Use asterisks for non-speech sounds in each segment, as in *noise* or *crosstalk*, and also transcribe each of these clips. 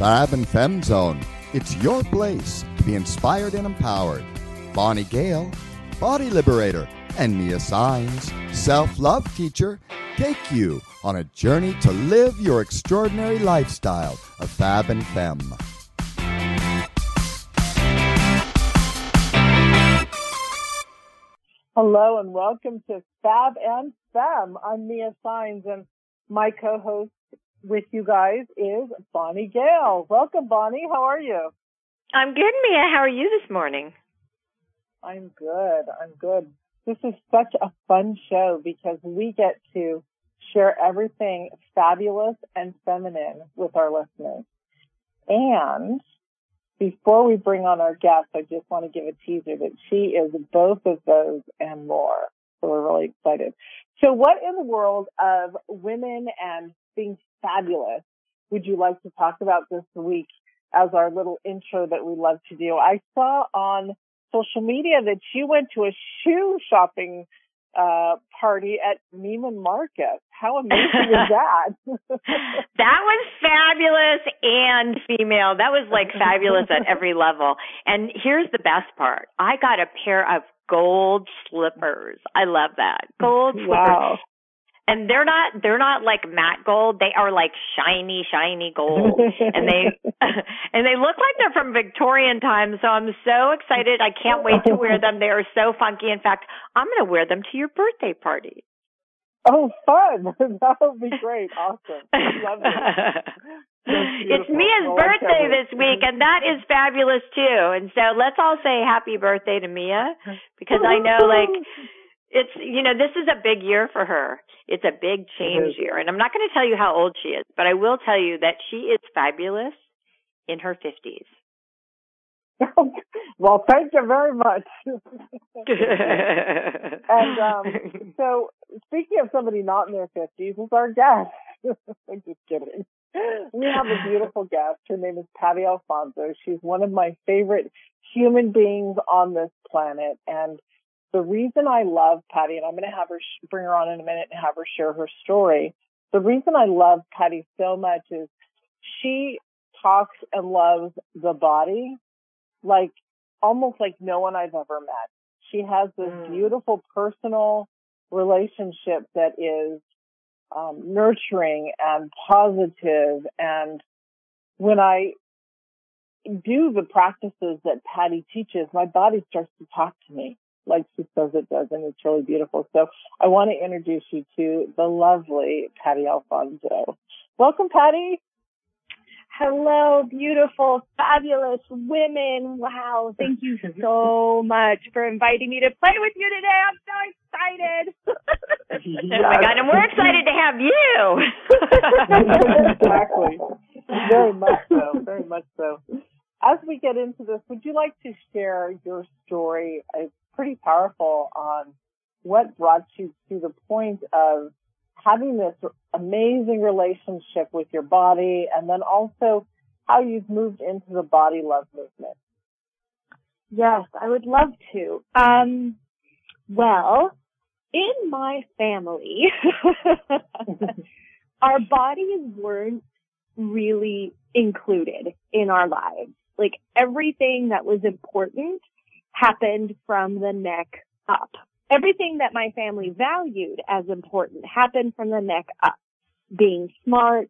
Fab and Fem Zone. It's your place to be inspired and empowered. Bonnie Gale, Body Liberator, and Mia Signs, self love teacher, take you on a journey to live your extraordinary lifestyle of Fab and Fem. Hello and welcome to Fab and Fem. I'm Mia Signs and my co-host with you guys is Bonnie Gale. Welcome, Bonnie. How are you? I'm good, Mia. How are you this morning? I'm good. I'm good. This is such a fun show because we get to share everything fabulous and feminine with our listeners. And before we bring on our guest, I just want to give a teaser that she is both of those and more. So we're really excited. So what in the world of women and being fabulous would you like to talk about this week as our little intro that we love to do? I saw on social media that you went to a shoe shopping uh, party at Neiman Marcus. How amazing is *laughs* that? *laughs* that was fabulous and female. That was like fabulous at every level. And here's the best part. I got a pair of gold slippers. I love that. Gold slippers. Wow and they're not they're not like matte gold. They are like shiny shiny gold. *laughs* And they *laughs* and they look like they're from victorian times so i'm so excited. I can't wait to wear them. They are so funky. In fact i'm going to wear them to your birthday party. Oh fun. *laughs* That would be great. Awesome. Love it. It's Mia's birthday this week, and that is fabulous too. And so let's all say happy birthday to Mia, because I know, like, it's you know this is a big year for her. It's a big change year. And i'm not going to tell you how old she is but i will tell you that she is fabulous in her 50s *laughs* well thank you very much. *laughs* And um so speaking of somebody not in their 50s is our guest. *laughs* I'm just kidding. We have a beautiful guest. Her name is patty alfonso. She's one of my favorite human beings on this planet. And the reason I love Patty, and I'm going to have her sh- bring her on in a minute and have her share her story. The reason I love Patty so much is she talks and loves the body like almost like no one I've ever met. She has this mm. beautiful personal relationship that is um, nurturing and positive. positive and when I do the practices that Patty teaches, my body starts to talk to me like she says it does, and it's really beautiful. So I want to introduce you to the lovely Patty Alfonso. Welcome, Patty. Hello, beautiful, fabulous women. Wow. Thank you *laughs* so much for inviting me to play with you today. I'm so excited. oh my God. And we're excited to have you. exactly. Very much so. Very much so. As we get into this, would you like to share your story? It's pretty powerful on what brought you to the point of having this amazing relationship with your body and then also how you've moved into the body love movement. Yes, I would love to. Um, well, in my family, *laughs* our bodies weren't really included in our lives. Like everything that was important happened from the neck up. Everything that my family valued as important happened from the neck up. Being smart,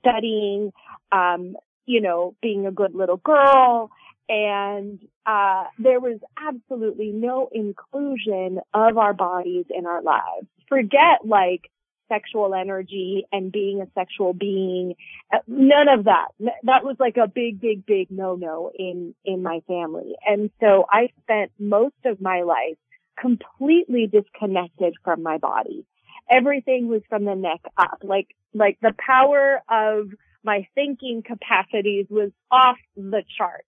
studying, um, you know, being a good little girl, and uh, there was absolutely no inclusion of our bodies in our lives. Forget like sexual energy and being a sexual being. Uh, none of that. That was like a big, big, big no-no in, in my family. And so I spent most of my life completely disconnected from my body. Everything was from the neck up. Like, like the power of my thinking capacities was off the chart.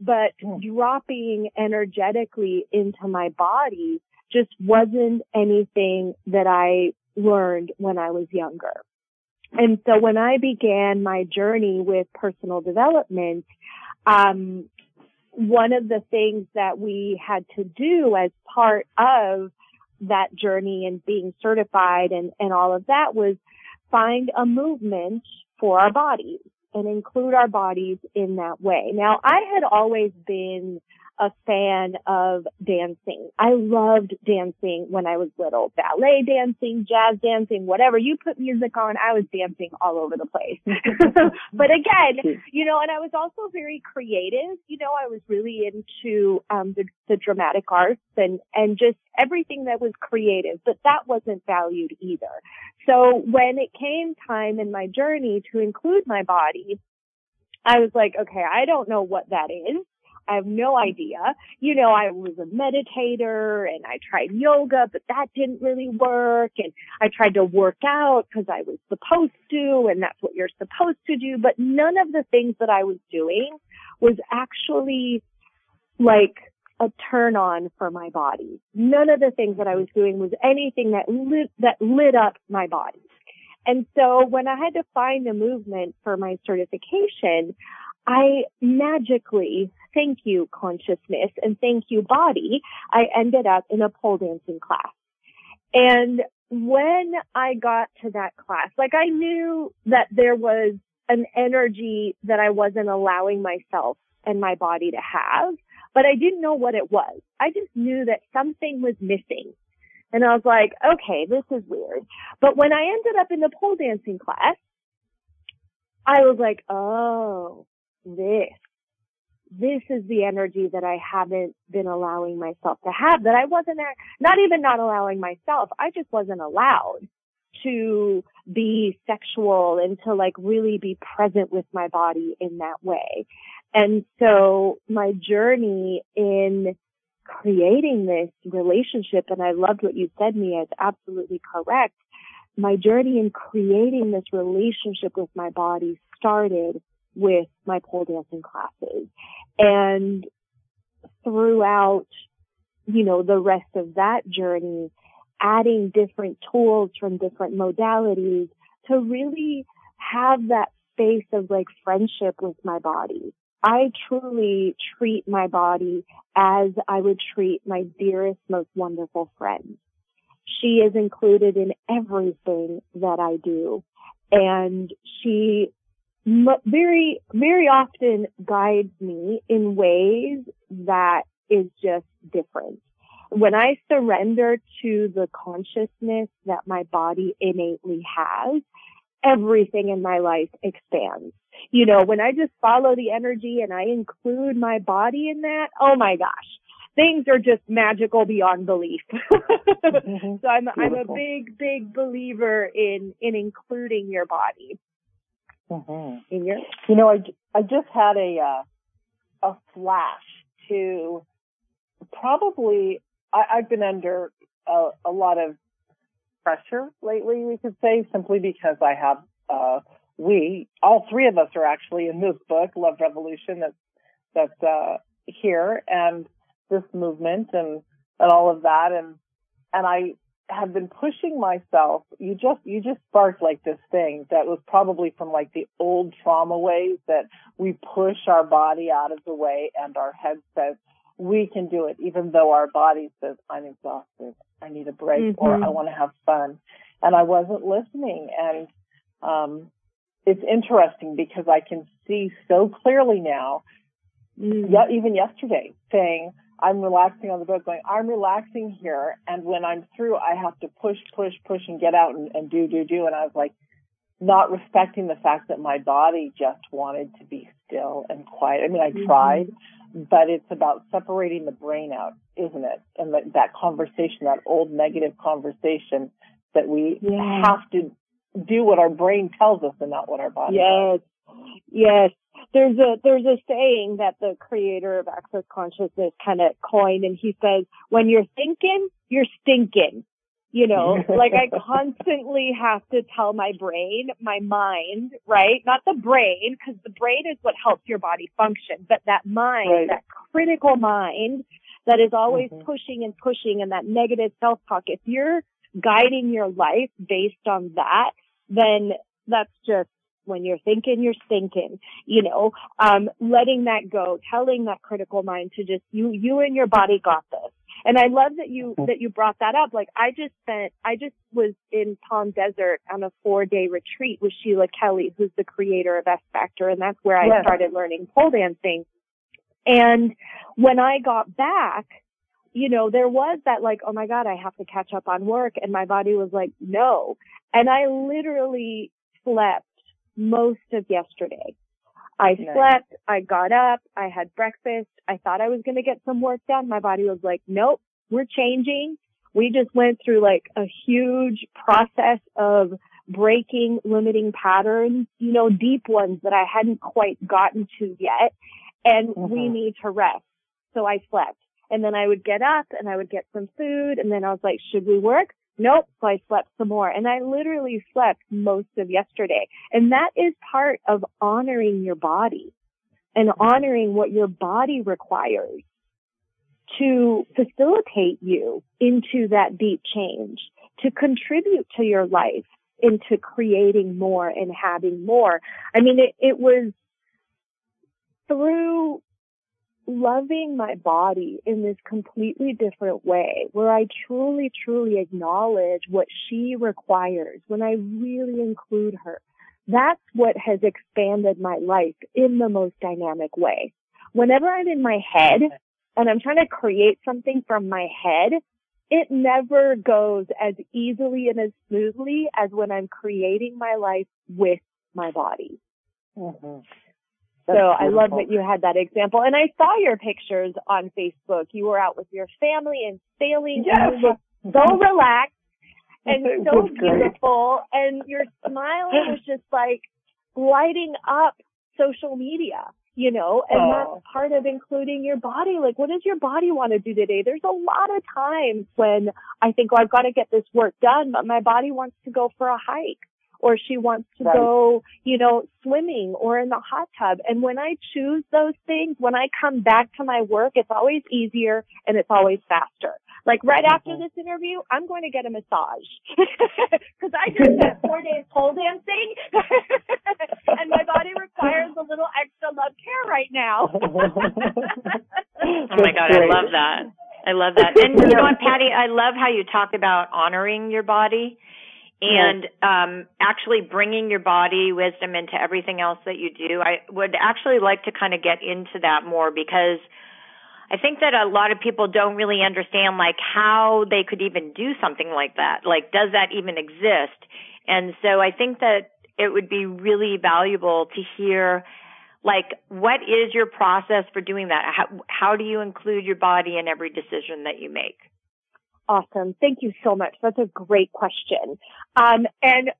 But mm. dropping energetically into my body just wasn't anything that I learned when I was younger. And so when I began my journey with personal development, um, one of the things that we had to do as part of that journey and being certified and, and all of that was find a movement for our bodies. and include our bodies in that way. Now, I had always been a fan of dancing. I loved dancing when I was little. Ballet dancing, jazz dancing, whatever. You put music on, I was dancing all over the place. *laughs* but again, you know, and I was also very creative. You know, I was really into um the, the dramatic arts and and just everything that was creative, but that wasn't valued either. So when it came time in my journey to include my body, I was like, okay, I don't know what that is. I have no idea. You know, I was a meditator and I tried yoga, but that didn't really work. And I tried to work out because I was supposed to and that's what you're supposed to do. But none of the things that I was doing was actually like a turn on for my body. None of the things that I was doing was anything that lit, that lit up my body. And so when I had to find a movement for my certification, I magically, thank you consciousness and thank you body, I ended up in a pole dancing class. And when I got to that class, like I knew that there was an energy that I wasn't allowing myself and my body to have, but I didn't know what it was. I just knew that something was missing. And I was like, okay, this is weird. But when I ended up in the pole dancing class, I was like, oh, this. This is the energy that I haven't been allowing myself to have, that I wasn't, there not even not allowing myself, I just wasn't allowed to be sexual and to like really be present with my body in that way. And so my journey in creating this relationship, and I loved what you said, Mia, it's absolutely correct. My journey in creating this relationship with my body started with my pole dancing classes. And throughout, you know, the rest of that journey, adding different tools from different modalities to really have that space of like friendship with my body. I truly treat my body as I would treat my dearest, most wonderful friend. She is included in everything that I do. And she very, very often guides me in ways that is just different. When I surrender to the consciousness that my body innately has, everything in my life expands. You know, when I just follow the energy and I include my body in that, oh my gosh, things are just magical beyond belief. *laughs* mm-hmm. So I'm, I'm a big, big believer in, in including your body. Mm-hmm. In your, you know, I, I just had a, uh, a flash to probably, I, I've been under a, a lot of pressure lately, we could say, simply because I have, uh, we, all three of us are actually in this book, Love Revolution, that's, that's, uh, here and this movement and, and all of that. And, and I have been pushing myself. You just, you just sparked like this thing that was probably from like the old trauma ways that we push our body out of the way and our head says, we can do it, even though our body says, I'm exhausted. I need a break mm-hmm. or I want to have fun. And I wasn't listening. And, um, it's interesting because I can see so clearly now, mm-hmm. yet even yesterday saying, I'm relaxing on the boat going, I'm relaxing here. And when I'm through, I have to push, push, push and get out and, and do, do, do. And I was like, not respecting the fact that my body just wanted to be still and quiet. I mean, I mm-hmm. tried, but it's about separating the brain out, isn't it? And that, that conversation, that old negative conversation that we yeah. have to do what our brain tells us and not what our body yes. does. Yes there's a there's a saying that the creator of access consciousness kind of coined and he says when you're thinking you're stinking you know *laughs* like i constantly have to tell my brain my mind right not the brain because the brain is what helps your body function but that mind right. that critical mind that is always mm-hmm. pushing and pushing and that negative self talk if you're guiding your life based on that then that's just when you're thinking, you're thinking, you know, um, letting that go, telling that critical mind to just, you, you and your body got this. And I love that you, that you brought that up. Like I just spent, I just was in Palm Desert on a four day retreat with Sheila Kelley, who's the creator of S Factor. And that's where I started learning pole dancing. And when I got back, you know, there was that like, oh my God, I have to catch up on work. And my body was like, no. And I literally slept most of yesterday. I Nice. slept, I got up, I had breakfast, I thought I was going to get some work done. My body was like, nope, we're changing. We just went through like a huge process of breaking limiting patterns, you know, deep ones that I hadn't quite gotten to yet. And we Mhm. need to rest. So I slept and then I would get up and I would get some food and then I was like, should we work? Nope. So I slept some more and I literally slept most of yesterday. And that is part of honoring your body and honoring what your body requires to facilitate you into that deep change, to contribute to your life into creating more and having more. I mean, it, it was through loving my body in this completely different way where I truly, truly acknowledge what she requires when I really include her. That's what has expanded my life in the most dynamic way. Whenever I'm in my head and I'm trying to create something from my head, it never goes as easily and as smoothly as when I'm creating my life with my body. Mhm. So I love that you had that example. And I saw your pictures on Facebook. You were out with your family and sailing Yes. and you so relaxed and *laughs* It so was great. beautiful and your smile was *gasps* just like lighting up social media, you know, and Oh. that's part of including your body. Like what does your body want to do today? There's a lot of times when I think, oh, I've got to get this work done, but my body wants to go for a hike or she wants to Right. go, you know, swimming or in the hot tub. And when I choose those things, when I come back to my work, it's always easier and it's always faster. Like right after Mhm. this interview, I'm going to get a massage *laughs* because I just spent four *laughs* days pole dancing *laughs* and my body requires a little extra love care right now. Oh my God, I love that. I love that. And you know what, Patty, I love how you talk about honoring your body and um, actually bringing your body wisdom into everything else that you do. I would actually like to kind of get into that more because I think that a lot of people don't really understand like how they could even do something like that. Like, does that even exist? And so I think that it would be really valuable to hear like what is your process for doing that how, how do you include your body in every decision that you make Awesome. Thank you so much. That's a great question. Um, and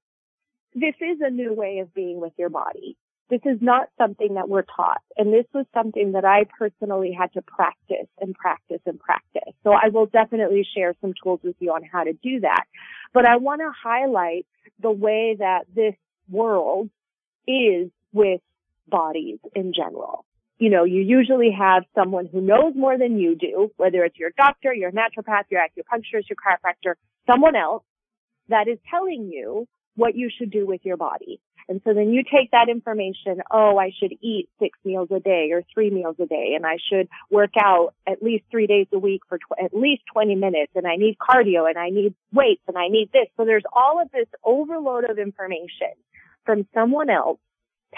this is a new way of being with your body. This is not something that we're taught. And this was something that I personally had to practice and practice and practice. So I will definitely share some tools with you on how to do that. But I want to highlight the way that this world is with bodies in general. You know, you usually have someone who knows more than you do, whether it's your doctor, your naturopath, your acupuncturist, your chiropractor, someone else that is telling you what you should do with your body. And so then you take that information, oh, I should eat six meals a day or three meals a day, and I should work out at least three days a week for tw- at least 20 minutes, and I need cardio, and I need weights, and I need this. So there's all of this overload of information from someone else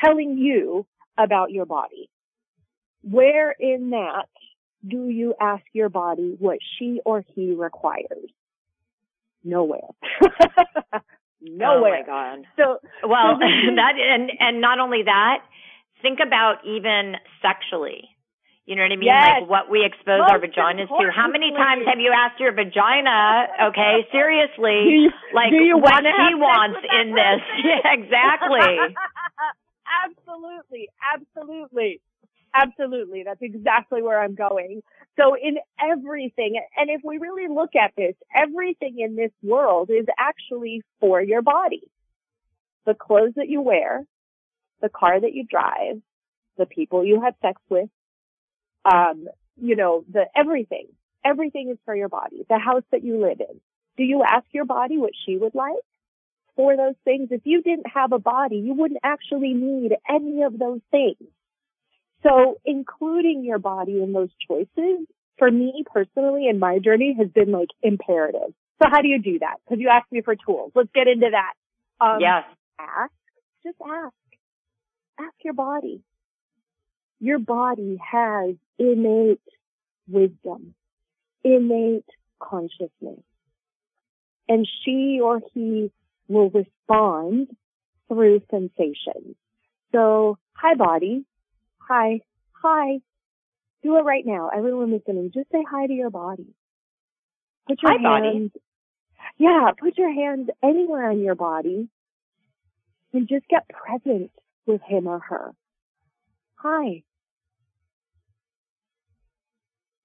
telling you about your body. Where in that do you ask your body what she or he requires? Nowhere. Nowhere. *laughs* oh my god So, well *laughs* *laughs* that and and not only that think about even sexually you know what I mean? Yes. Like what we expose our vaginas to. How many times have you asked your vagina, okay, seriously, you, like what she wants in this? Yeah, exactly. absolutely, absolutely, absolutely. That's exactly where I'm going. So in everything, and if we really look at this, everything in this world is actually for your body. The clothes that you wear, the car that you drive, the people you have sex with, um, you know, the everything, everything is for your body. The house that you live in. Do you ask your body what she would like for those things? If you didn't have a body, you wouldn't actually need any of those things. So including your body in those choices for me personally in my journey has been like imperative. So how do you do that? Because you asked me for tools. Let's get into that. Um, yes. Ask. Just ask. Ask your body. Your body has innate wisdom, innate consciousness. And she or he will respond through sensations. So, hi body. Hi. Hi. Do it right now. Everyone listening, just say hi to your body. Put your hi, hands, body. yeah, put your hands anywhere on your body and just get present with him or her. Hi.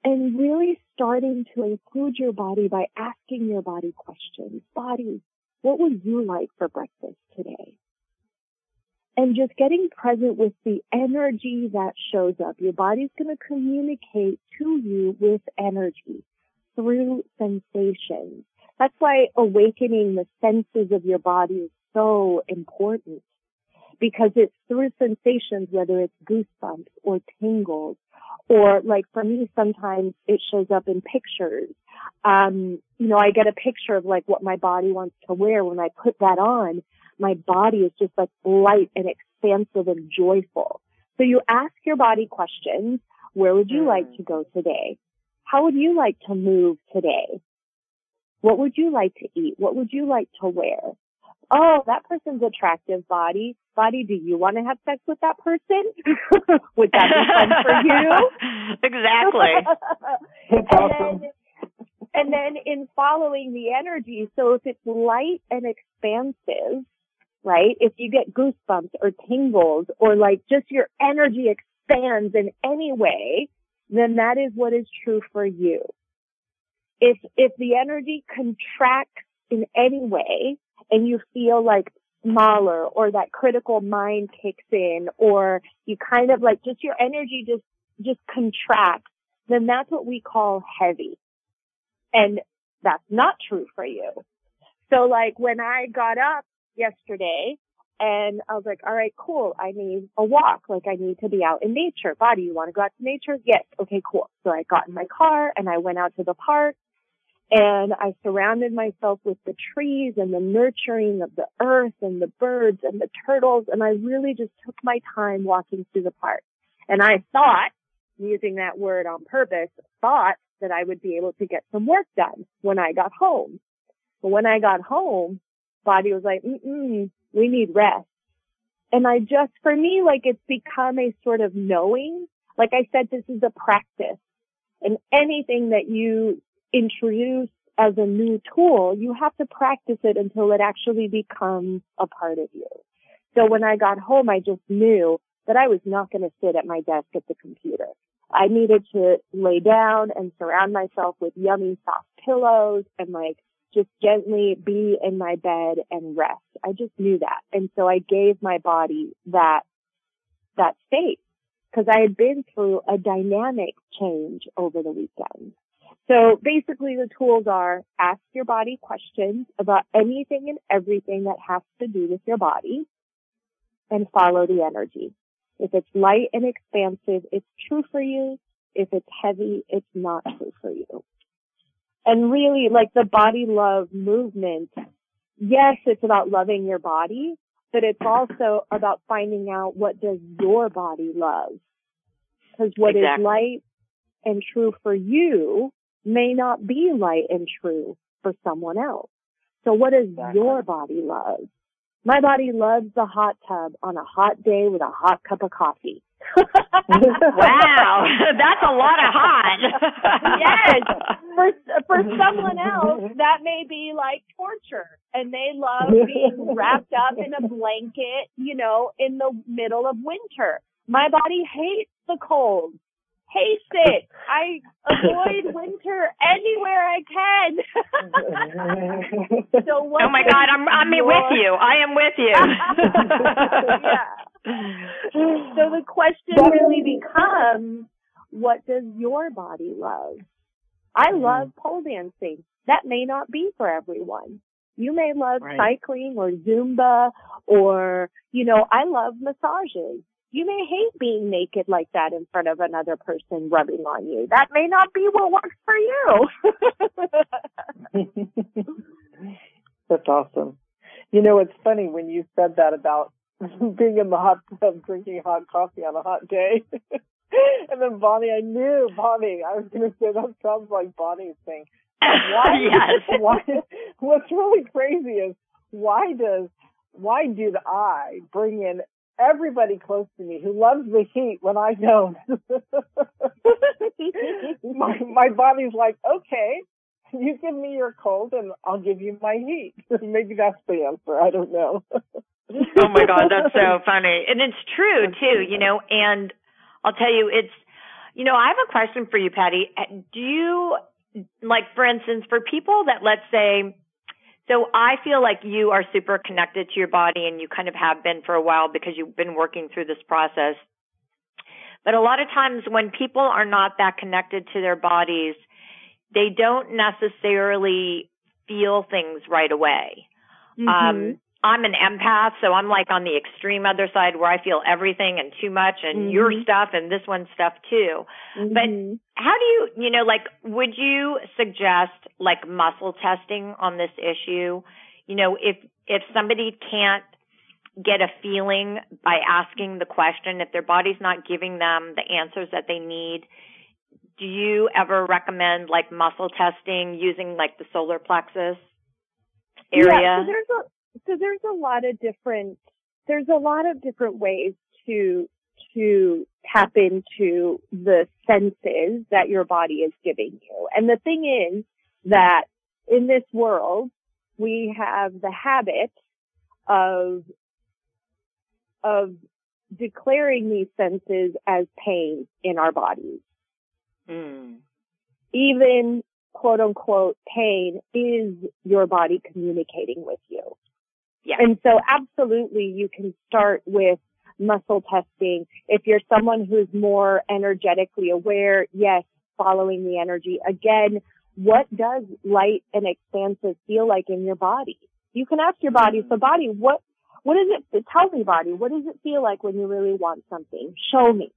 And really starting to include your body by asking your body questions. Body, what would you like for breakfast today? And just getting present with the energy that shows up. Your body's going to communicate to you with energy through sensations. That's why awakening the senses of your body is so important because it's through sensations, whether it's goosebumps or tingles, or like for me, sometimes it shows up in pictures. Um, you know, I get a picture of like what my body wants to wear. When I put that on, my body is just like light and expansive and joyful. So you ask your body questions. Where would you like to go today? How would you like to move today? What would you like to eat? What would you like to wear? Oh, that person's attractive body. Body, do you want to have sex with that person? *laughs* would that be fun for you? *laughs* exactly. *laughs* and, then, and then in following the energy, so if it's light and expansive, right? If you get goosebumps or tingles or like just your energy expands in any way, then that is what is true for you. If, if the energy contracts in any way and you feel like smaller or that critical mind kicks in or you kind of like just your energy just, just contracts, then that's what we call heavy. And that's not true for you. So like when I got up yesterday and I was like, all right, cool. I need a walk. Like I need to be out in nature. Body, you want to go out to nature? Yes. Okay, cool. So I got in my car and I went out to the park and I surrounded myself with the trees and the nurturing of the earth and the birds and the turtles. And I really just took my time walking through the park. And I thought, using that word on purpose, thought that I would be able to get some work done when I got home. But when I got home, body was like, mm we need rest. And I just, for me, like it's become a sort of knowing. Like I said, this is a practice. And anything that you introduce as a new tool, you have to practice it until it actually becomes a part of you. So when I got home, I just knew that I was not going to sit at my desk at the computer. I needed to lay down and surround myself with yummy soft pillows and like just gently be in my bed and rest. I just knew that. And so I gave my body that, that space because I had been through a dynamic change over the weekend. So basically the tools are ask your body questions about anything and everything that has to do with your body and follow the energy. If it's light and expansive, it's true for you. If it's heavy, it's not true for you. And really like the body love movement, yes, it's about loving your body, but it's also about finding out what does your body love. Because what exactly. is light and true for you may not be light and true for someone else. So what does exactly. your body love? My body loves the hot tub on a hot day with a hot cup of coffee. *laughs* wow, *laughs* that's a lot of hot. *laughs* yes, for for someone else that may be like torture, and they love being wrapped up in a blanket, you know, in the middle of winter. My body hates the cold hates it. I avoid winter anywhere I can. so what oh my God, I'm I'm with you. I am with you. *laughs* yeah. So the question really becomes, what does your body love? I mm-hmm. love pole dancing. That may not be for everyone. You may love right. cycling or Zumba or, you know, I love massages. you may hate being naked like that in front of another person rubbing on you. That may not be what works for you. *laughs* *laughs* That's awesome. You know, it's funny when you said that about *laughs* being in the hot tub drinking hot coffee on a hot day. *laughs* and then Bonnie, I knew Bonnie. I was going to say that sounds like Bonnie's thing. Why? *laughs* yes. Why? What's really crazy is why does why did I bring in everybody close to me who loves the heat when I don't? my my body's like, okay, you give me your cold and I'll give you my heat. *laughs* Maybe that's the answer. I don't know. oh my God, that's so *laughs* funny. And it's true too, you know, and I'll tell you, it's, you know, I have a question for you, Patty. Do you, like, for instance, for people that let's say, so I feel like you are super connected to your body and you kind of have been for a while because you've been working through this process. But a lot of times when people are not that connected to their bodies, they don't necessarily feel things right away. Mm-hmm. Um, I'm an empath, so I'm like on the extreme other side where I feel everything and too much and mm-hmm. your stuff and this one's stuff too. Mm-hmm. But how do you, you know, like, would you suggest like muscle testing on this issue? You know, if, if somebody can't get a feeling by asking the question, if their body's not giving them the answers that they need, do you ever recommend like muscle testing using like the solar plexus area? Yeah, so there's a so there's a lot of different there's a lot of different ways to to tap into the senses that your body is giving you. And the thing is that in this world, we have the habit of, of declaring these senses as pain in our bodies. Mm. Even quote unquote pain is your body communicating with you. Yeah. And so absolutely you can start with muscle testing. If you're someone who's more energetically aware, yes, following the energy. Again, what does light and expansive feel like in your body? You can ask your body, so body, what, what is it, tell me body, what does it feel like when you really want something? Show me.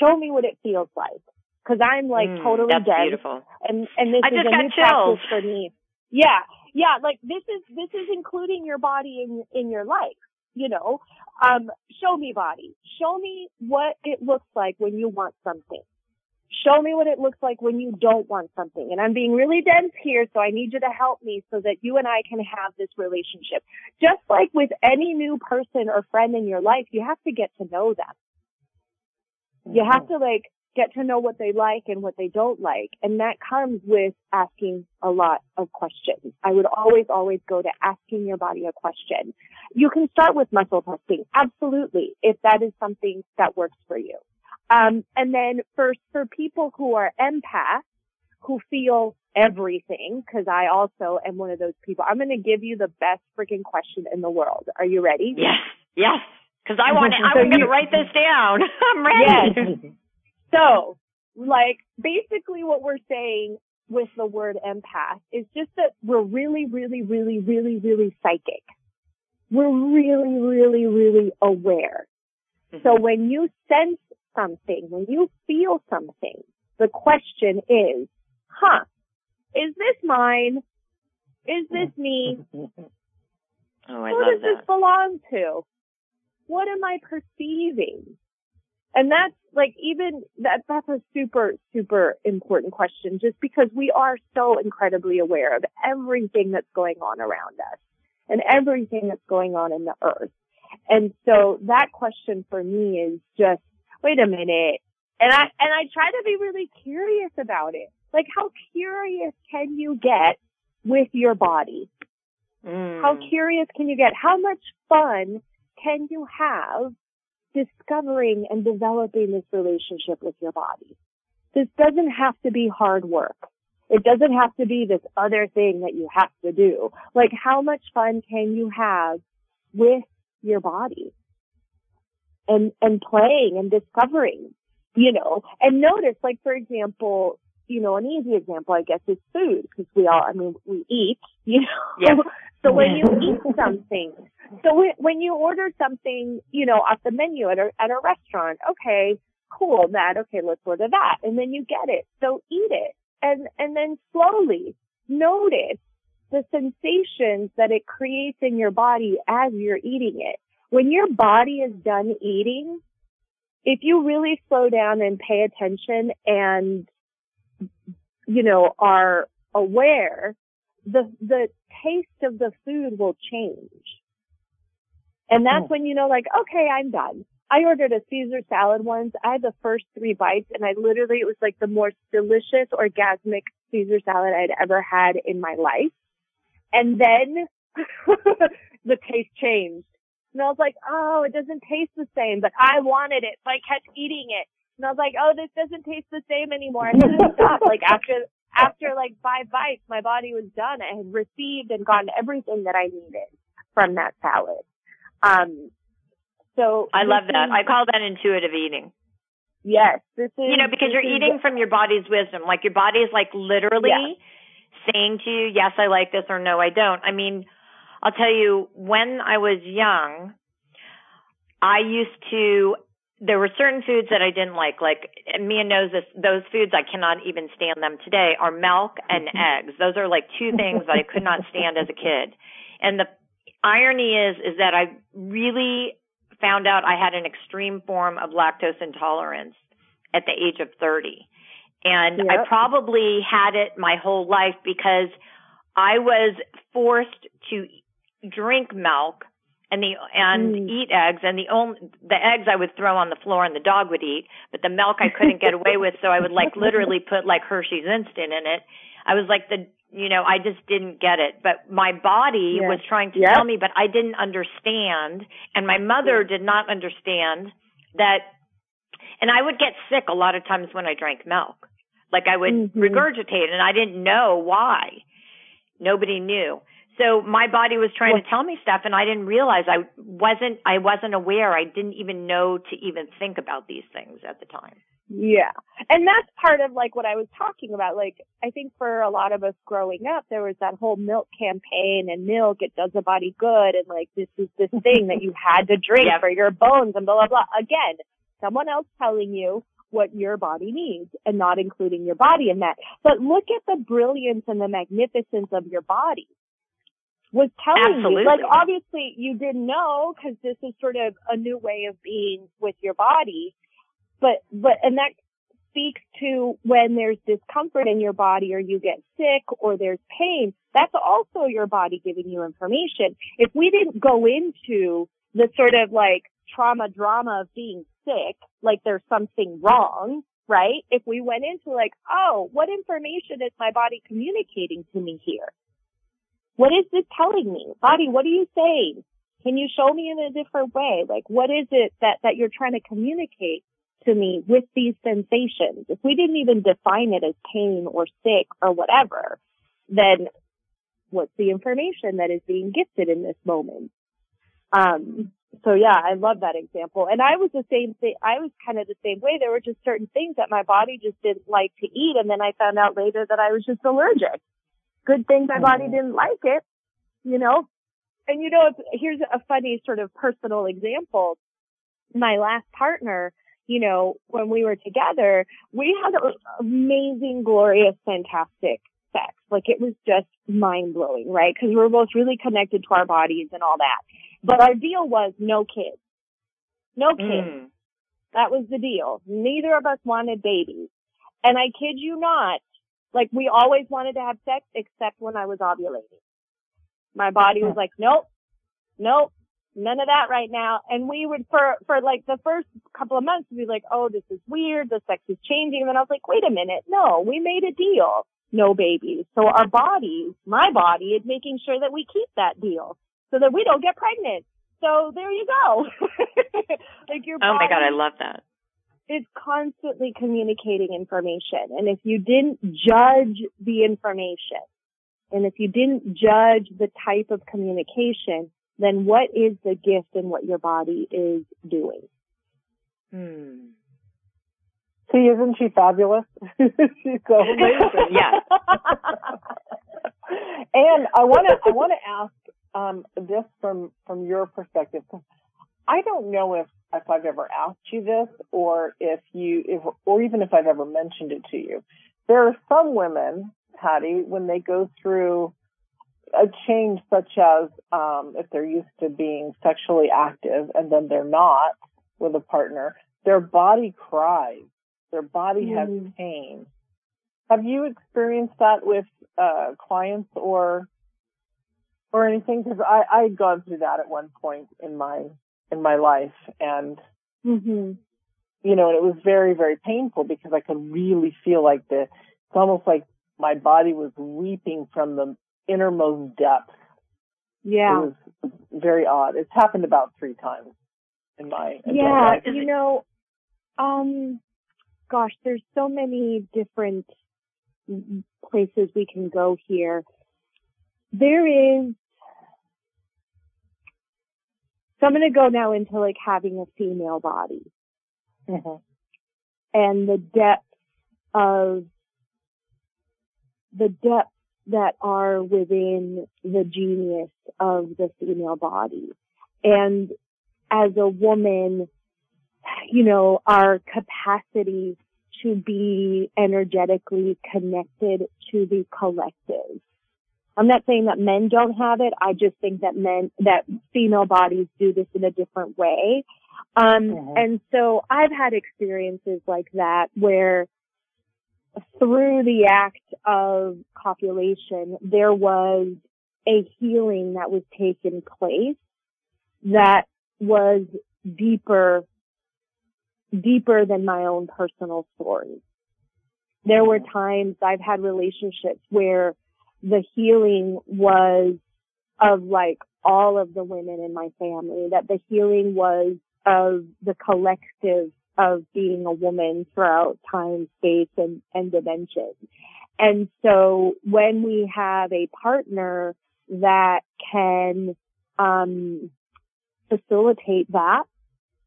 Show me what it feels like. Cause I'm like mm, totally that's dead. Beautiful. And, and this I is a new chills. practice for me. Yeah yeah, like this is, this is including your body in, in your life, you know, um, show me body. Show me what it looks like when you want something. Show me what it looks like when you don't want something. And I'm being really dense here, so I need you to help me so that you and I can have this relationship. Just like with any new person or friend in your life, you have to get to know them. You have to like get to know what they like and what they don't like. And that comes with asking a lot of questions. I would always, always go to asking your body a question. You can start with muscle testing. Absolutely. If that is something that works for you. Um, and then for, for people who are empaths, who feel everything, because I also am one of those people, I'm going to give you the best freaking question in the world. Are you ready? Yes. Yes. Cause I want to, I'm going to write this down. *laughs* I'm ready. Yes. *laughs* So, like, basically what we're saying with the word empath is just that we're really, really, really, really, really psychic. We're really, really, really aware. Mm-hmm. So when you sense something, when you feel something, the question is, huh, is this mine? Is this me? *laughs* Oh, I Who love does this belong to? What am I perceiving? And that's like even that that's a super super important question just because we are so incredibly aware of everything that's going on around us and everything that's going on in the earth. And so that question for me is just wait a minute. And I and I try to be really curious about it. Like how curious can you get with your body? Mm. How curious can you get? How much fun can you have discovering and developing this relationship with your body. This doesn't have to be hard work. It doesn't have to be this other thing that you have to do. Like how much fun can you have with your body? And, and playing and discovering, you know, and notice like for example, you know, an easy example, I guess, is food because we all, I mean, we eat, you know. Yeah. *laughs* So when you eat something, so when you order something, you know, off the menu at a, at a restaurant, okay, cool, that, okay, let's order that. And then you get it. So eat it. And, and then slowly notice the sensations that it creates in your body as you're eating it. When your body is done eating, if you really slow down and pay attention and, you know, are aware, the, the taste of the food will change. And that's oh. when you know, like, okay, I'm done. I ordered a Caesar salad once. I had the first three bites and I literally, it was like the most delicious orgasmic Caesar salad I'd ever had in my life. And then *laughs* the taste changed. And I was like, oh, it doesn't taste the same, but I wanted it. So I kept eating it. And I was like, oh, this doesn't taste the same anymore. I couldn't stop. *laughs* Like after, after like five bites, my body was done. I had received and gotten everything that I needed from that salad. Um, so I love that. I call that intuitive eating. Yes, this is you know because you're eating from your body's wisdom. Like your body is like literally yeah. saying to you, "Yes, I like this," or "No, I don't." I mean, I'll tell you when I was young, I used to. There were certain foods that I didn't like. Like Mia knows this. Those foods I cannot even stand them today are milk and mm-hmm. eggs. Those are like two things that I could not *laughs* stand as a kid. And the irony is, is that I really found out I had an extreme form of lactose intolerance at the age of 30. And yep. I probably had it my whole life because I was forced to drink milk and the and mm. eat eggs and the only the eggs I would throw on the floor and the dog would eat, but the milk I couldn't get away with, so I would like literally *laughs* put like Hershey's instant in it. I was like the you know, I just didn't get it. But my body yes. was trying to yes. tell me, but I didn't understand. And my mother did not understand that. And I would get sick a lot of times when I drank milk. Like I would mm-hmm. regurgitate and I didn't know why. Nobody knew. So my body was trying well, to tell me stuff and I didn't realize I wasn't, I wasn't aware. I didn't even know to even think about these things at the time. Yeah. And that's part of like what I was talking about. Like, I think for a lot of us growing up, there was that whole milk campaign and milk, it does the body good. And like, this is this thing that you had to drink yeah. for your bones and blah, blah, blah. Again, someone else telling you what your body needs and not including your body in that. But look at the brilliance and the magnificence of your body was telling Absolutely. you. Like obviously you didn't know because this is sort of a new way of being with your body but, but, and that speaks to when there's discomfort in your body or you get sick or there's pain. That's also your body giving you information. If we didn't go into the sort of like trauma drama of being sick, like there's something wrong, right? If we went into like, oh, what information is my body communicating to me here? What is this telling me? Body, what are you saying? Can you show me in a different way? Like, what is it that, that you're trying to communicate? To me with these sensations. If we didn't even define it as pain or sick or whatever, then what's the information that is being gifted in this moment? Um, so yeah, I love that example. And I was the same thing. I was kind of the same way. There were just certain things that my body just didn't like to eat. And then I found out later that I was just allergic. Good thing my body mm-hmm. didn't like it, you know? And you know, here's a funny sort of personal example. My last partner, you know, when we were together, we had amazing, glorious, fantastic sex. Like it was just mind blowing, right? Cause we were both really connected to our bodies and all that. But our deal was no kids. No kids. Mm. That was the deal. Neither of us wanted babies. And I kid you not, like we always wanted to have sex except when I was ovulating. My body was like, nope, nope, none of that right now. And we would, for, for like the first couple of months, be like, oh, this is weird. The sex is changing. And then I was like, wait a minute. No, we made a deal. No babies. So our bodies, my body is making sure that we keep that deal so that we don't get pregnant. So there you go. *laughs* like your Oh my God, I love that. It's constantly communicating information. And if you didn't judge the information, and if you didn't judge the type of communication, then what is the gift in what your body is doing? Hmm. See, isn't she fabulous? *laughs* She's so amazing. yeah. *laughs* and I want to, I want to ask um, this from from your perspective. I don't know if if I've ever asked you this, or if you, if or even if I've ever mentioned it to you. There are some women, Patty, when they go through a change such as um, if they're used to being sexually active and then they're not with a partner, their body cries, their body mm. has pain. Have you experienced that with uh, clients or or anything? Because I I had gone through that at one point in my in my life, and mm-hmm. you know, and it was very very painful because I could really feel like the it's almost like my body was weeping from the innermost depths. Yeah. It was very odd. It's happened about three times in my Yeah, you know, um gosh, there's so many different places we can go here. There is so I'm going to go now into like having a female body mm-hmm. and the depth of the depth that are within the genius of the female body. And as a woman, you know, our capacity to be energetically connected to the collective. I'm not saying that men don't have it. I just think that men, that female bodies do this in a different way. Um, mm-hmm. and so I've had experiences like that where through the act of copulation, there was a healing that was taking place that was deeper, deeper than my own personal story. There were times I've had relationships where the healing was of like all of the women in my family, that the healing was of the collective of being a woman throughout time, space, and, and dimension. And so when we have a partner that can um, facilitate that,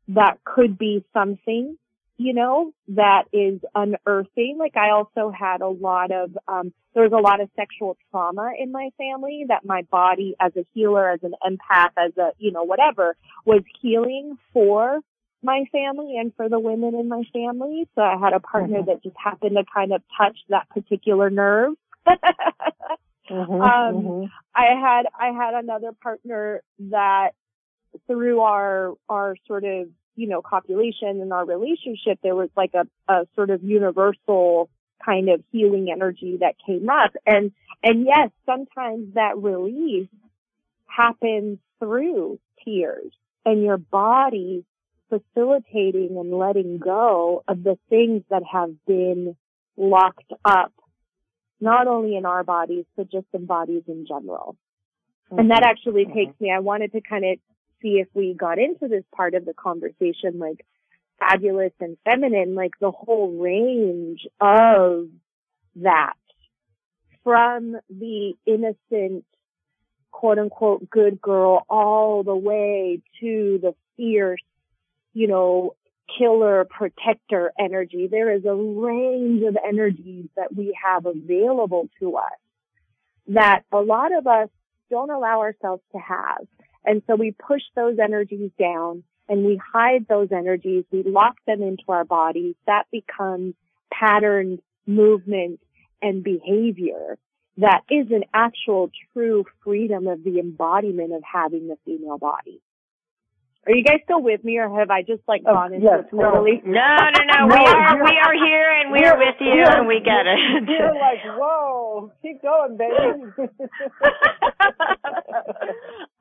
that could be something, you know, that is unearthing. Like I also had a lot of, um, there was a lot of sexual trauma in my family that my body as a healer, as an empath, as a, you know, whatever, was healing for my family and for the women in my family. So I had a partner mm-hmm. that just happened to kind of touch that particular nerve. *laughs* mm-hmm, um, mm-hmm. I had, I had another partner that through our, our sort of, you know, copulation and our relationship, there was like a, a sort of universal kind of healing energy that came up. And, and yes, sometimes that release happens through tears and your body facilitating and letting go of the things that have been locked up, not only in our bodies, but just in bodies in general. Mm-hmm. And that mm-hmm. actually mm-hmm. takes me, I wanted to kind of see if we got into this part of the conversation, like fabulous and feminine, like the whole range of that from the innocent quote unquote good girl all the way to the fierce you know, killer protector energy. There is a range of energies that we have available to us that a lot of us don't allow ourselves to have. And so we push those energies down and we hide those energies. We lock them into our bodies. That becomes patterned movement and behavior that is an actual true freedom of the embodiment of having the female body. Are you guys still with me, or have I just like oh, gone into yes, totally? No, no, no. no we are we are here, and we are with you, and we get it. You're like, whoa, keep going, baby. *laughs*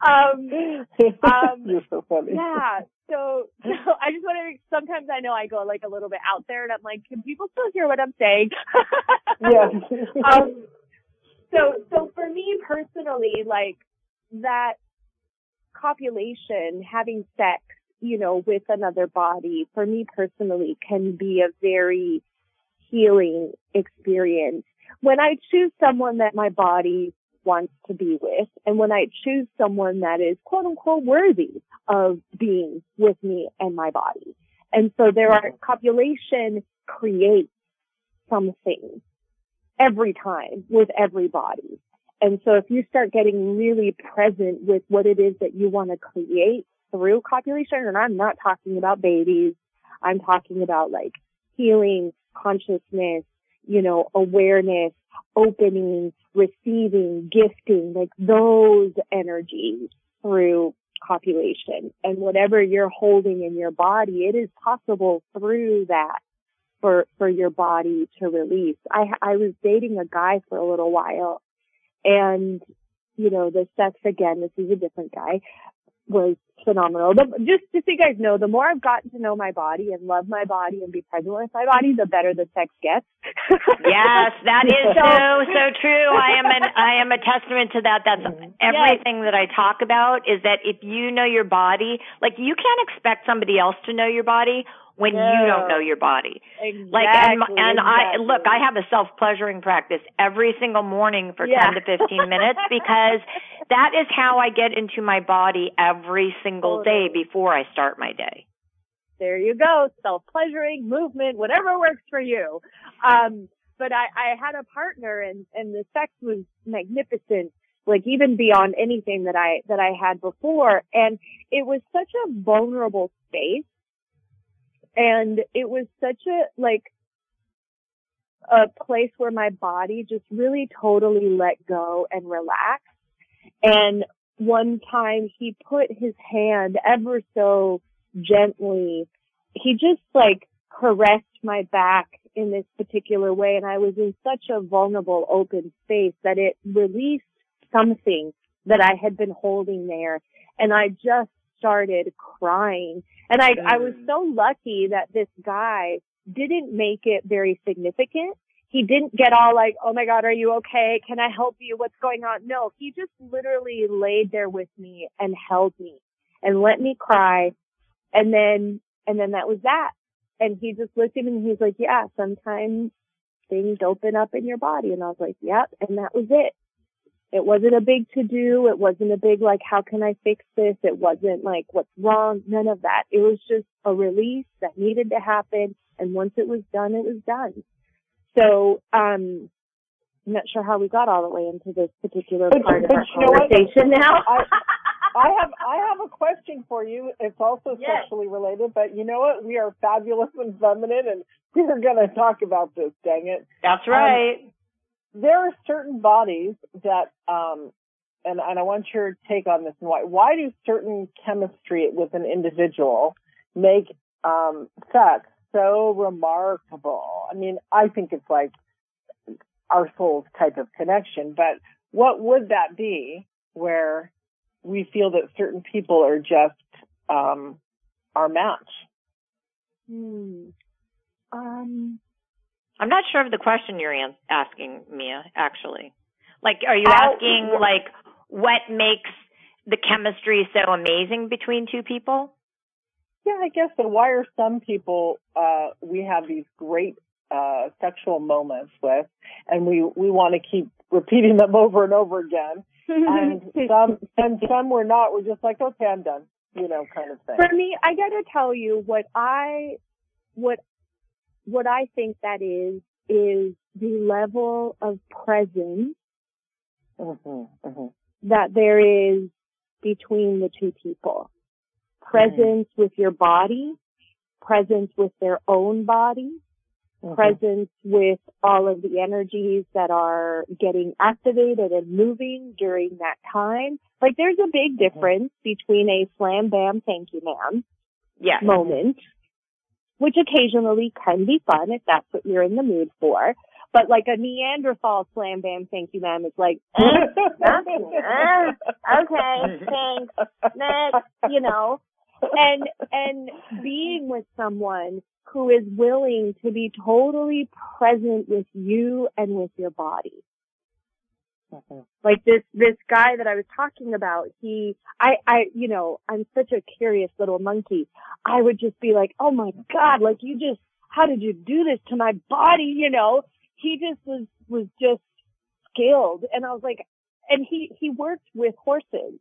um, um, *laughs* You're so funny. Yeah. So, *laughs* so I just want to. Sometimes I know I go like a little bit out there, and I'm like, can people still hear what I'm saying? yes. um. So, so for me personally, like that copulation, having sex, you know, with another body, for me personally, can be a very healing experience. When I choose someone that my body wants to be with, and when I choose someone that is quote unquote worthy of being with me and my body. And so there are copulation creates something every time with everybody. And so if you start getting really present with what it is that you want to create through copulation, and I'm not talking about babies, I'm talking about like healing, consciousness, you know, awareness, opening, receiving, gifting, like those energies through copulation. And whatever you're holding in your body, it is possible through that for, for your body to release. I, I was dating a guy for a little while and, you know, the sex again, this is a different guy, was phenomenal. The, just, just so you guys know, the more I've gotten to know my body and love my body and be present with my body, the better the sex gets. *laughs* yes, that is so, so true. I am an, I am a testament to that. That's mm-hmm. everything yes. that I talk about is that if you know your body, like you can't expect somebody else to know your body when no. you don't know your body. Exactly. Like and and exactly. I look, I have a self-pleasuring practice every single morning for yeah. 10 to 15 minutes *laughs* because that is how I get into my body every single totally. day before I start my day. There you go. Self-pleasuring, movement, whatever works for you. Um but I, I had a partner and, and the sex was magnificent like even beyond anything that I, that I had before. And it was such a vulnerable space and it was such a, like, a place where my body just really totally let go and relax. And one time he put his hand ever so gently, he just like caressed my back in this particular way. And I was in such a vulnerable open space that it released something that I had been holding there. And I just started crying. And I, I was mm. so lucky that this guy didn't make it very significant. He didn't get all like, oh my God, are you okay? Can I help you? What's going on? No, he just literally laid there with me and held me and let me cry. And then, and then that was that. And he just looked at me and he's like, yeah, sometimes things open up in your body. And I was like, yep. And that was it. It wasn't a big to do. It wasn't a big like, how can I fix this? It wasn't like, what's wrong? None of that. It was just a release that needed to happen. And once it was done, it was done. So, um, I'm not sure how we got all the way into this particular but, part but of our conversation now. I, I have I have a question for you. It's also yes. sexually related, but you know what? We are fabulous and feminine, and *laughs* we're going to talk about this. Dang it! That's right. Um, there are certain bodies that, um, and, and I want your take on this and why. Why do certain chemistry with an individual make um, sex so remarkable? I mean, I think it's like our soul's type of connection, but what would that be where we feel that certain people are just um, our match? Hmm. Um, I'm not sure of the question you're asking, Mia, actually. Like, are you asking, like, what makes the chemistry so amazing between two people? Yeah, I guess so. Why are some people, uh, we have these great, uh, sexual moments with, and we, we want to keep repeating them *laughs* over and over again. and some, and some we're not. We're just like, okay, I'm done, you know, kind of thing. For me, I gotta tell you what I, what what I think that is, is the level of presence mm-hmm, mm-hmm. that there is between the two people. Presence mm-hmm. with your body, presence with their own body, mm-hmm. presence with all of the energies that are getting activated and moving during that time. Like there's a big mm-hmm. difference between a slam bam thank you ma'am yes. moment which occasionally can be fun if that's what you're in the mood for. But like a Neanderthal slam bam, thank you ma'am, it's like, *laughs* eh, eh, okay, thanks, next, you know, and, and being with someone who is willing to be totally present with you and with your body. Mm-hmm. Like this, this guy that I was talking about, he, I, I, you know, I'm such a curious little monkey. I would just be like, oh my God, like you just, how did you do this to my body? You know, he just was, was just skilled. And I was like, and he, he worked with horses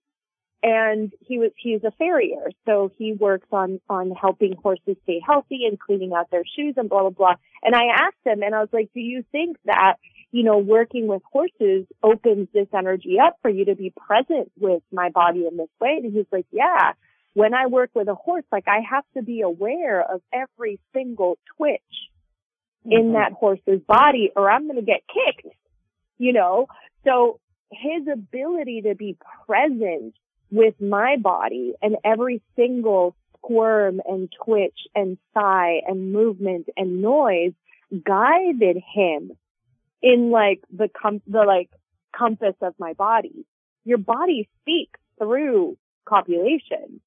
and he was, he's a farrier. So he works on, on helping horses stay healthy and cleaning out their shoes and blah, blah, blah. And I asked him and I was like, do you think that you know, working with horses opens this energy up for you to be present with my body in this way. And he's like, yeah, when I work with a horse, like I have to be aware of every single twitch mm-hmm. in that horse's body or I'm going to get kicked, you know? So his ability to be present with my body and every single squirm and twitch and sigh and movement and noise guided him in like the com- the like compass of my body. Your body speaks through copulation.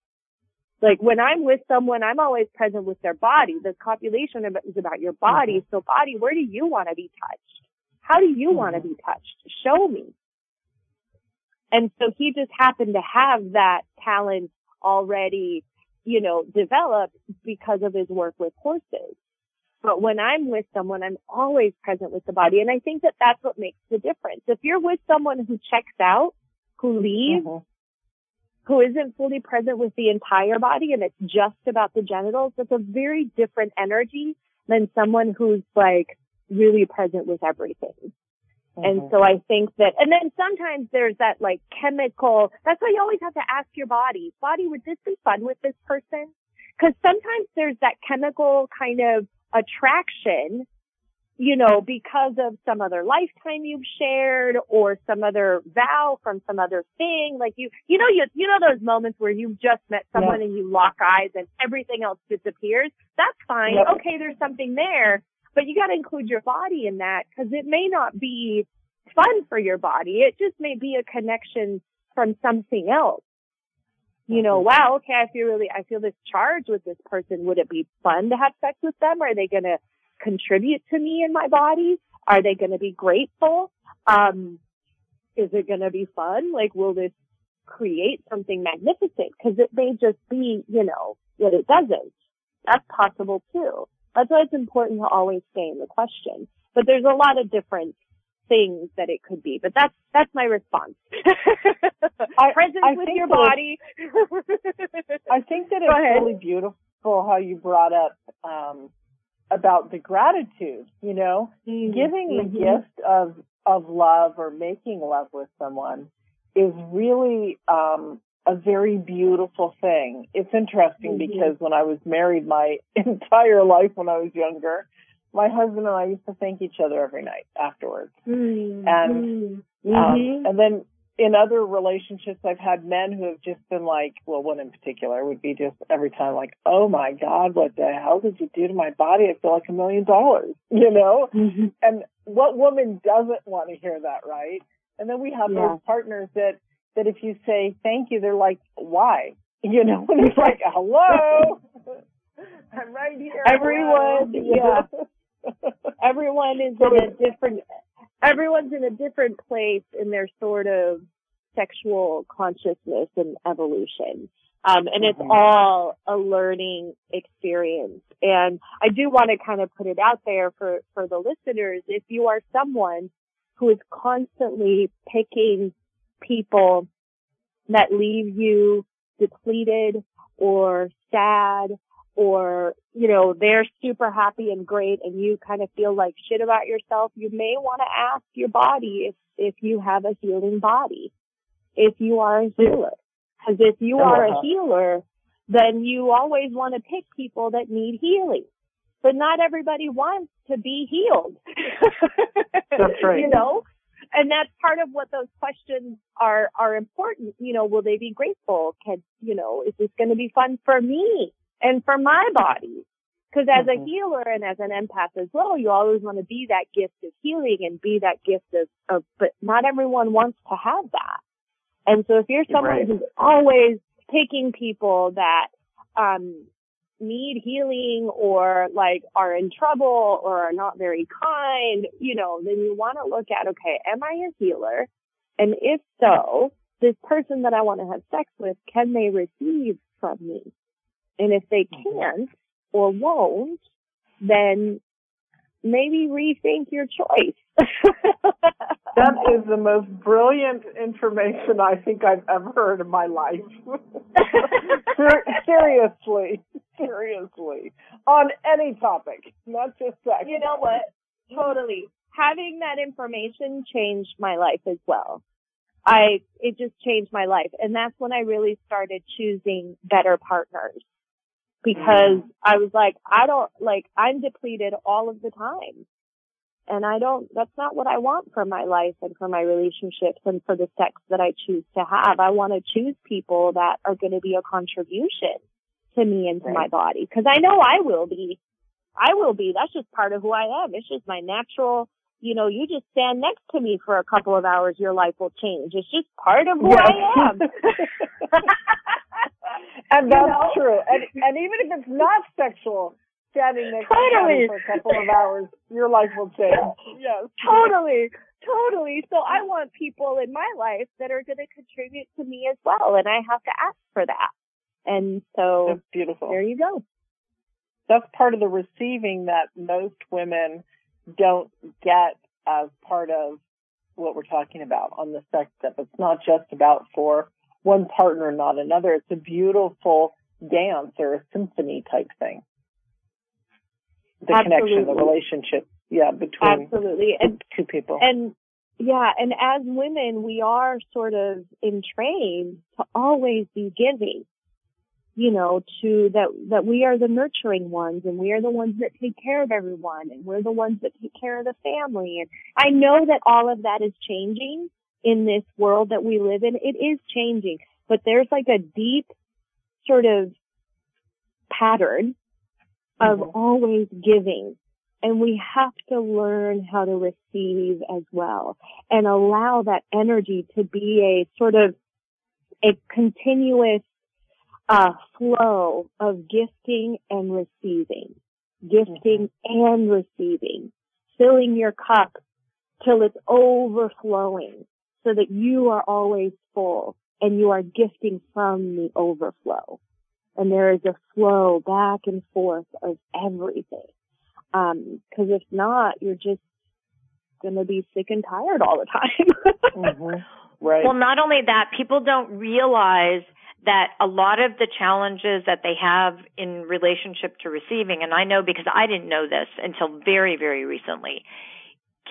Like when I'm with someone, I'm always present with their body. The copulation is about your body. Mm-hmm. So body, where do you want to be touched? How do you mm-hmm. want to be touched? Show me. And so he just happened to have that talent already, you know, developed because of his work with horses. But when I'm with someone, I'm always present with the body. And I think that that's what makes the difference. If you're with someone who checks out, who leaves, mm-hmm who isn't fully present with the entire body and it's just about the genitals, that's a very different energy than someone who's like really present with everything. Mm-hmm. And so I think that, and then sometimes there's that like chemical, that's why you always have to ask your body, body, would this be fun with this person? Cause sometimes there's that chemical kind of attraction you know, because of some other lifetime you've shared or some other vow from some other thing. Like you, you know, you, you know those moments where you've just met someone yeah. and you lock eyes and everything else disappears. That's fine. Yep. Okay. There's something there, but you got to include your body in that because it may not be fun for your body. It just may be a connection from something else. You know, mm-hmm. wow, okay, I feel really, I feel this charge with this person. Would it be fun to have sex with them? Are they going to contribute to me in my body? Are they going to be grateful? Um, is it going to be fun? Like, will this create something magnificent? Cause it may just be, you know, that it doesn't. That's possible too. That's why it's important to always stay in the question. But there's a lot of different things that it could be. But that's that's my response. I, *laughs* Presence I with your body. I think that *laughs* it's really beautiful how you brought up um, about the gratitude, you know, mm-hmm. giving the mm-hmm. gift of, of love or making love with someone is really, um, a very beautiful thing. It's interesting mm-hmm. because when I was married my *laughs* entire life when I was younger, my husband and I used to thank each other every night afterwards. Mm-hmm. And, um, mm-hmm. and then in other relationships, I've had men who have just been like, well, one in particular would be just every time like, oh my God, what the hell did you do to my body? I feel like a million dollars, *laughs* you know? Mm-hmm. And what woman doesn't want to hear that, right? And then we have yeah. those partners that, that if you say thank you, they're like, why? *laughs* You know, and it's like, hello, *laughs* I'm right here. Everyone, yeah. Everyone is in a different everyone's in a different place in their sort of sexual consciousness and evolution. Um, and it's mm-hmm. all a learning experience. And I do want to kind of put it out there for, for the listeners. If you are someone who is constantly picking people that leave you depleted or sad or, you know, they're super happy and great and you kind of feel like shit about yourself, you may want to ask your body if, if you have a healing body, if you are a healer. Because if you are a uh-huh. healer, then you always want to pick people that need healing. But not everybody wants to be healed. *laughs* That's right. you know? And that's part of what those questions are, are important. You know, will they be grateful? Can, you know, is this going to be fun for me? And for my body. Because as mm-hmm. a healer and as an empath as well, you always want to be that gift of healing and be that gift of, of but not everyone wants to have that. And so if you're someone right. who's always picking people that, um, need healing or like are in trouble or are not very kind, you know, then you want to look at, okay, am I a healer? And if so, this person that I want to have sex with, can they receive from me? And if they can't or won't, then maybe rethink your choice. *laughs* that is the most brilliant information I think I've ever heard in my life. *laughs* seriously, seriously, on any topic, not just sex. You know what? Totally. having that information changed my life as well. I, it just changed my life. And that's when I really started choosing better partners because mm. I was like, I don't, like, I'm depleted all of the time. And I don't, that's not what I want for my life and for my relationships and for the sex that I choose to have. I want to choose people that are going to be a contribution to me and to right. my body. Cause I know I will be. I will be. That's just part of who I am. It's just my natural, you know, you just stand next to me for a couple of hours, your life will change. It's just part of who yes. I am. *laughs* *laughs* and that's you know? true. And, and even if it's not sexual, standing next totally. to me for a couple of hours, your life will change. *laughs* Yes. Totally. Totally. So I want people in my life that are going to contribute to me as well. And I have to ask for that. And so That's beautiful. There you go. That's part of the receiving that most women don't get as part of what we're talking about on the sex step. It's not just about for one partner, not another. It's a beautiful dance or a symphony type thing the Absolutely. connection, the relationship, yeah, between Absolutely. And, two people. And yeah, and as women, we are sort of entrained to always be giving. You know, to that that we are the nurturing ones, and we are the ones that take care of everyone, and we're the ones that take care of the family. And I know that all of that is changing in this world that we live in. It is changing, but there's like a deep sort of pattern of mm-hmm. always giving. And we have to learn how to receive as well and allow that energy to be a sort of a continuous uh, flow of gifting and receiving, gifting mm-hmm. and receiving, filling your cup till it's overflowing so that you are always full and you are gifting from the overflow and there is a flow back and forth of everything. Um, cause if not, you're just gonna be sick and tired all the time. *laughs* mm-hmm. Right. Well, not only that, people don't realize that a lot of the challenges that they have in relationship to receiving, and I know because I didn't know this until very, very recently,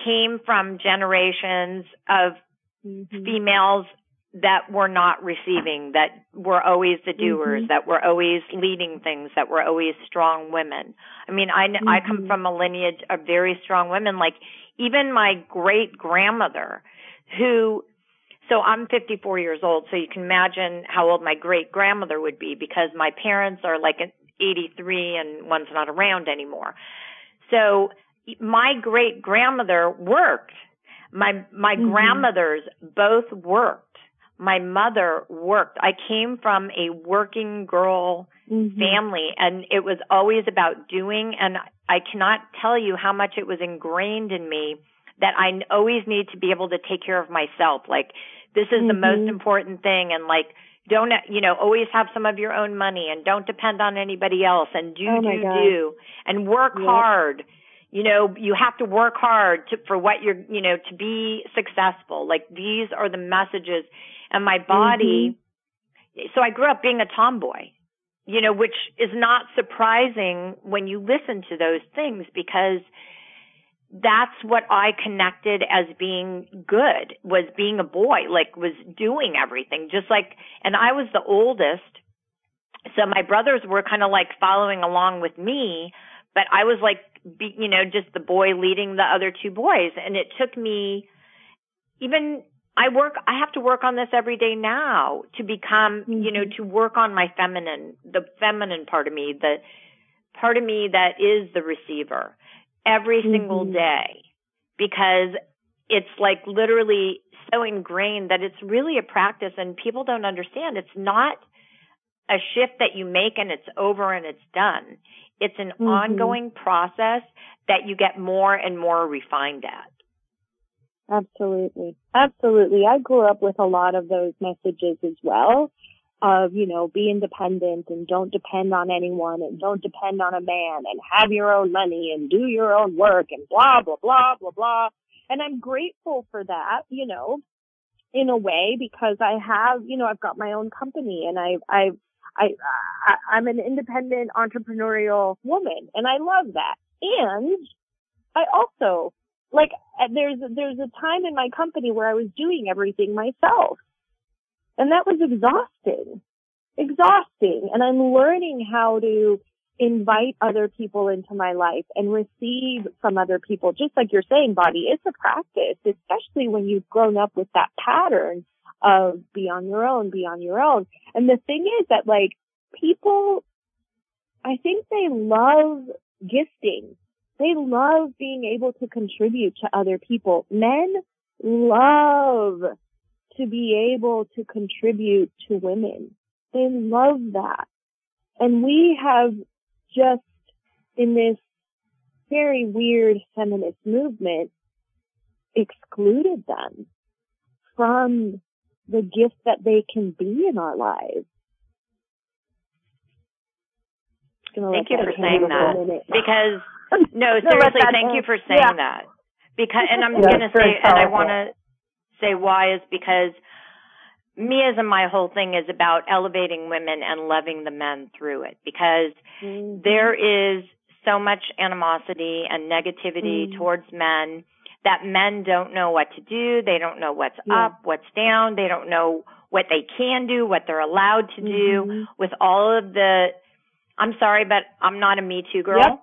came from generations of mm-hmm. females that were not receiving, that were always the doers, mm-hmm. that were always leading things, that were always strong women. I mean, I, mm-hmm. I come mm-hmm. from a lineage of very strong women, like even my great grandmother who, so I'm 54 years old, so you can imagine how old my great grandmother would be because my parents are like 83 and one's not around anymore. So my great grandmother worked. My, my mm-hmm. grandmothers both worked my mother worked. I came from a working girl mm-hmm. family and it was always about doing and I cannot tell you how much it was ingrained in me that I always need to be able to take care of myself. Like this is mm-hmm. the most mm-hmm. important thing and like don't you know always have some of your own money and don't depend on anybody else and do oh do do and work yep. hard you know you have to work hard to, for what you're you know to be successful like these are the messages and my body. Mm-hmm. So I grew up being a tomboy, you know, which is not surprising when you listen to those things because that's what I connected as being good was being a boy, like was doing everything just like, and I was the oldest. So my brothers were kind of like following along with me, but I was like, be, you know, just the boy leading the other two boys. And it took me even I work, I have to work on this every day now to become, mm-hmm. you know, mm-hmm. to work on my feminine, the feminine part of me, the part of me that is the receiver every mm-hmm. single day because it's like literally so ingrained that it's really a practice and people don't understand. It's not a shift that you make and it's over and it's done. It's an mm-hmm. ongoing process that you get more and more refined at. Absolutely. Absolutely. I grew up with a lot of those messages as well of, you know, be independent and don't depend on anyone and don't depend on a man and have your own money and do your own work and blah, blah, blah, blah, blah. And I'm grateful for that, you know, in a way because I have, you know, I've got my own company and I, I, I, I I'm an independent entrepreneurial woman and I love that. And I also like uh, there's there's a time in my company where I was doing everything myself. And that was exhausting. Exhausting. And I'm learning how to invite other people into my life and receive from other people. Just like you're saying, Bonnie, it's a practice, especially when you've grown up with that pattern of be on your own, be on your own. And the thing is that like people, I think they love gifting. They love being able to contribute to other people. Men love to be able to contribute to women. They love that. And we have just in this very weird feminist movement excluded them from the gift that they can be in our lives. *laughs* Thank you for saying that. Because no, seriously, thank you for saying yeah. that. Because and I'm yeah, going to say and I want to say why is because me as in my whole thing is about elevating women and loving the men through it because mm-hmm. there is so much animosity and negativity mm-hmm. towards men that men don't know what to do. They don't know what's yeah. up, what's down. They don't know what they can do, what they're allowed to do mm-hmm. with all of the, I'm sorry, but I'm not a me too girl. Yep.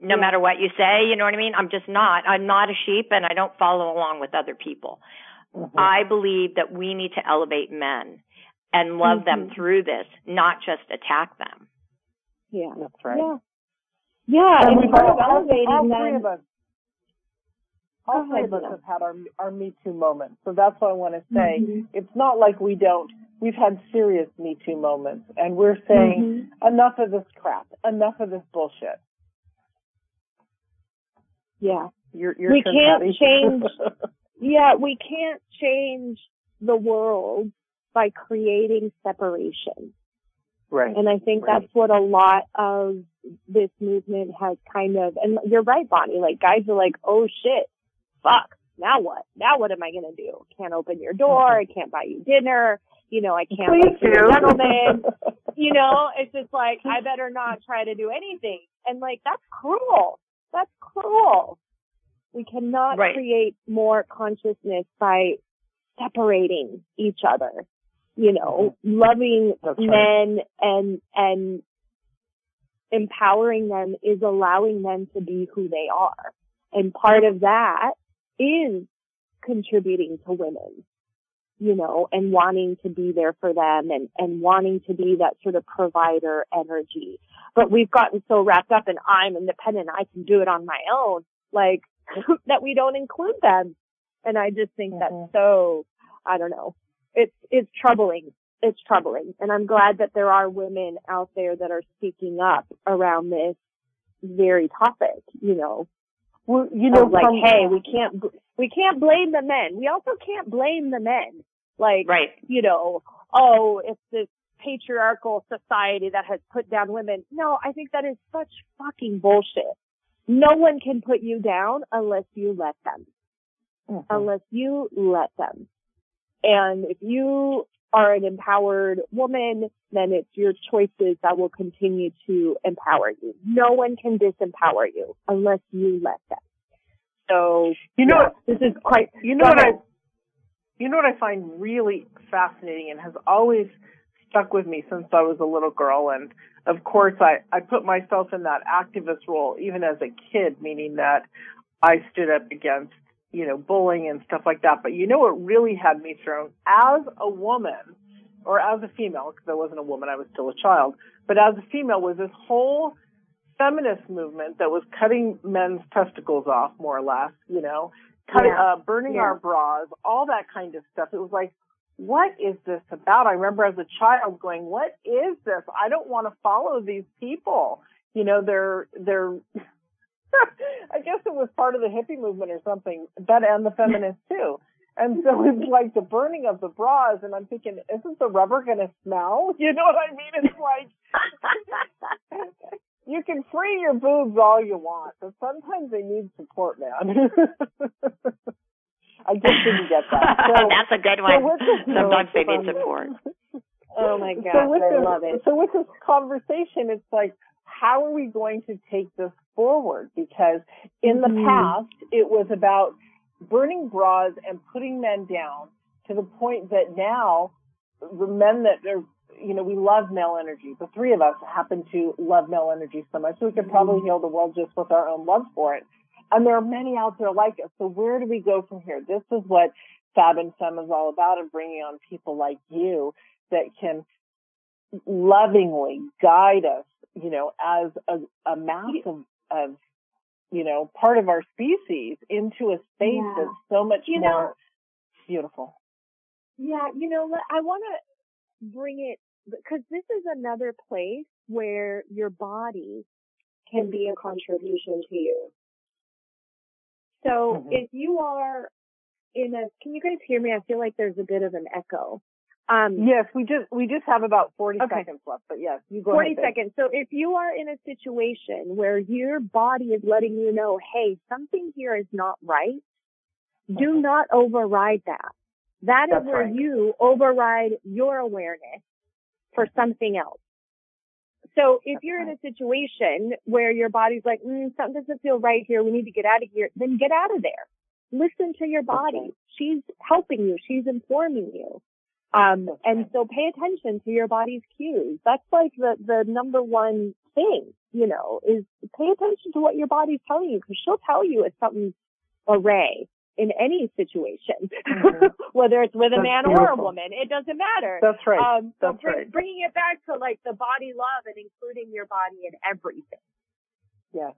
No matter what you say, you know what I mean? I'm just not. I'm not a sheep and I don't follow along with other people. Mm-hmm. I believe that we need to elevate men and love mm-hmm. them through this, not just attack them. Yeah, that's right. Yeah, yeah, and, and we've all, elevating all three of us. All three of us have had our our Me Too moments, so that's what I want to say. Mm-hmm. It's not like we don't. We've had serious Me Too moments, and we're saying mm-hmm. enough of this crap, enough of this bullshit. Yeah, you're, you're we can't change. *laughs* Yeah, we can't change the world by creating separation. Right. And I think right. that's what a lot of this movement has kind of, and you're right, Bonnie, like guys are like, oh shit, fuck, now what? Now what am I going to do? Can't open your door. Mm-hmm. I can't buy you dinner. You know, I can't Please a gentleman. *laughs* you know, it's just like, I better not try to do anything. And like, that's cruel. That's cruel. We cannot right. create more consciousness by separating each other. You know, mm-hmm. loving men and, and empowering them is allowing them to be who they are. And part of that is contributing to women, you know, and wanting to be there for them and, and wanting to be that sort of provider energy. But we've gotten so wrapped up in I'm independent, I can do it on my own. Like, *laughs* that we don't include them. And I just think mm-hmm. that's so, I don't know. It's, it's troubling. It's troubling. And I'm glad that there are women out there that are speaking up around this very topic, you know. Well, you know, like, from, hey, we can't, we can't blame the men. We also can't blame the men. Like, right. you know, oh, it's this patriarchal society that has put down women. No, I think that is such fucking bullshit. No one can put you down unless you let them. Mm-hmm. Unless you let them. And if you are an empowered woman, then it's your choices that will continue to empower you. No one can disempower you unless you let them. So, you know, yeah, this is quite, you know what I, you know what I find really fascinating and has always stuck with me since I was a little girl and of course, I, I put myself in that activist role even as a kid, meaning that I stood up against, you know, bullying and stuff like that. But you know what really had me thrown? As a woman, or as a female, because I wasn't a woman, I was still a child, but as a female was this whole feminist movement that was cutting men's testicles off, more or less, you know, cutting, yeah. uh, burning yeah. our bras, all that kind of stuff. It was like, what is this about? I remember as a child going, what is this? I don't want to follow these people. You know, they're, they're, *laughs* I guess it was part of the hippie movement or something, but and the feminists too. And so it's *laughs* like the burning of the bras, and I'm thinking, isn't the rubber going to smell? *laughs* You know what I mean? It's like you can free your boobs all you want, but sometimes they need support, man. I just didn't get that. *laughs* So, That's a good one. So Sometimes they need support. *laughs* oh my god, so I this, love it. So with this conversation, it's like, how are we going to take this forward because in the Mhm. past it was about burning bras and putting men down to the point that now the men that are you know we love male energy the three of us happen to love male energy so much we could probably Mhm. heal the world just with our own love for it and there are many out there like us so where do we go from here? This is what fab and Fem is all about and bringing on people like you that can lovingly guide us you know as a, a mass of, of you know part of our species into a space Yeah. that's so much You know- more beautiful. Yeah, you know, I want to bring it because this is another place where your body can be a contribution to you. So Mhm. if you are in a, can you guys hear me? I feel like there's a bit of an echo. Um, Yes, we just we just have about forty Okay. seconds left, but yes, you go 40 ahead. seconds. So if you are in a situation where your body is letting you know, hey, something here is not right, do Mhm. not override that. That is That's where right. you override your awareness for something else. So if you're in a situation where your body's like, mm, something doesn't feel right here, we need to get out of here, then get out of there. Listen to your body. She's helping you. She's informing you. Um, and so pay attention to your body's cues. That's like the, the number one thing, you know, is pay attention to what your body's telling you because she'll tell you if something's array in any situation, Mhm. *laughs* whether it's with a That's man or a woman. It doesn't matter. That's right. Um, so That's bring, right. bringing it back to like the body love and including your body in everything. yes,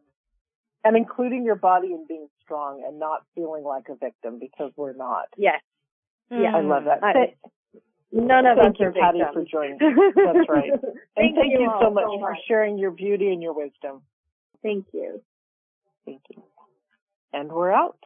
and including your body in being strong and not feeling like a victim because we're not. Yes. Yeah. I love that. I- None of Thank us you, are Patty, victims. for joining. That's *laughs* right. thank, and thank you, all so much for sharing your beauty and your wisdom. Thank you. Thank you. And we're out.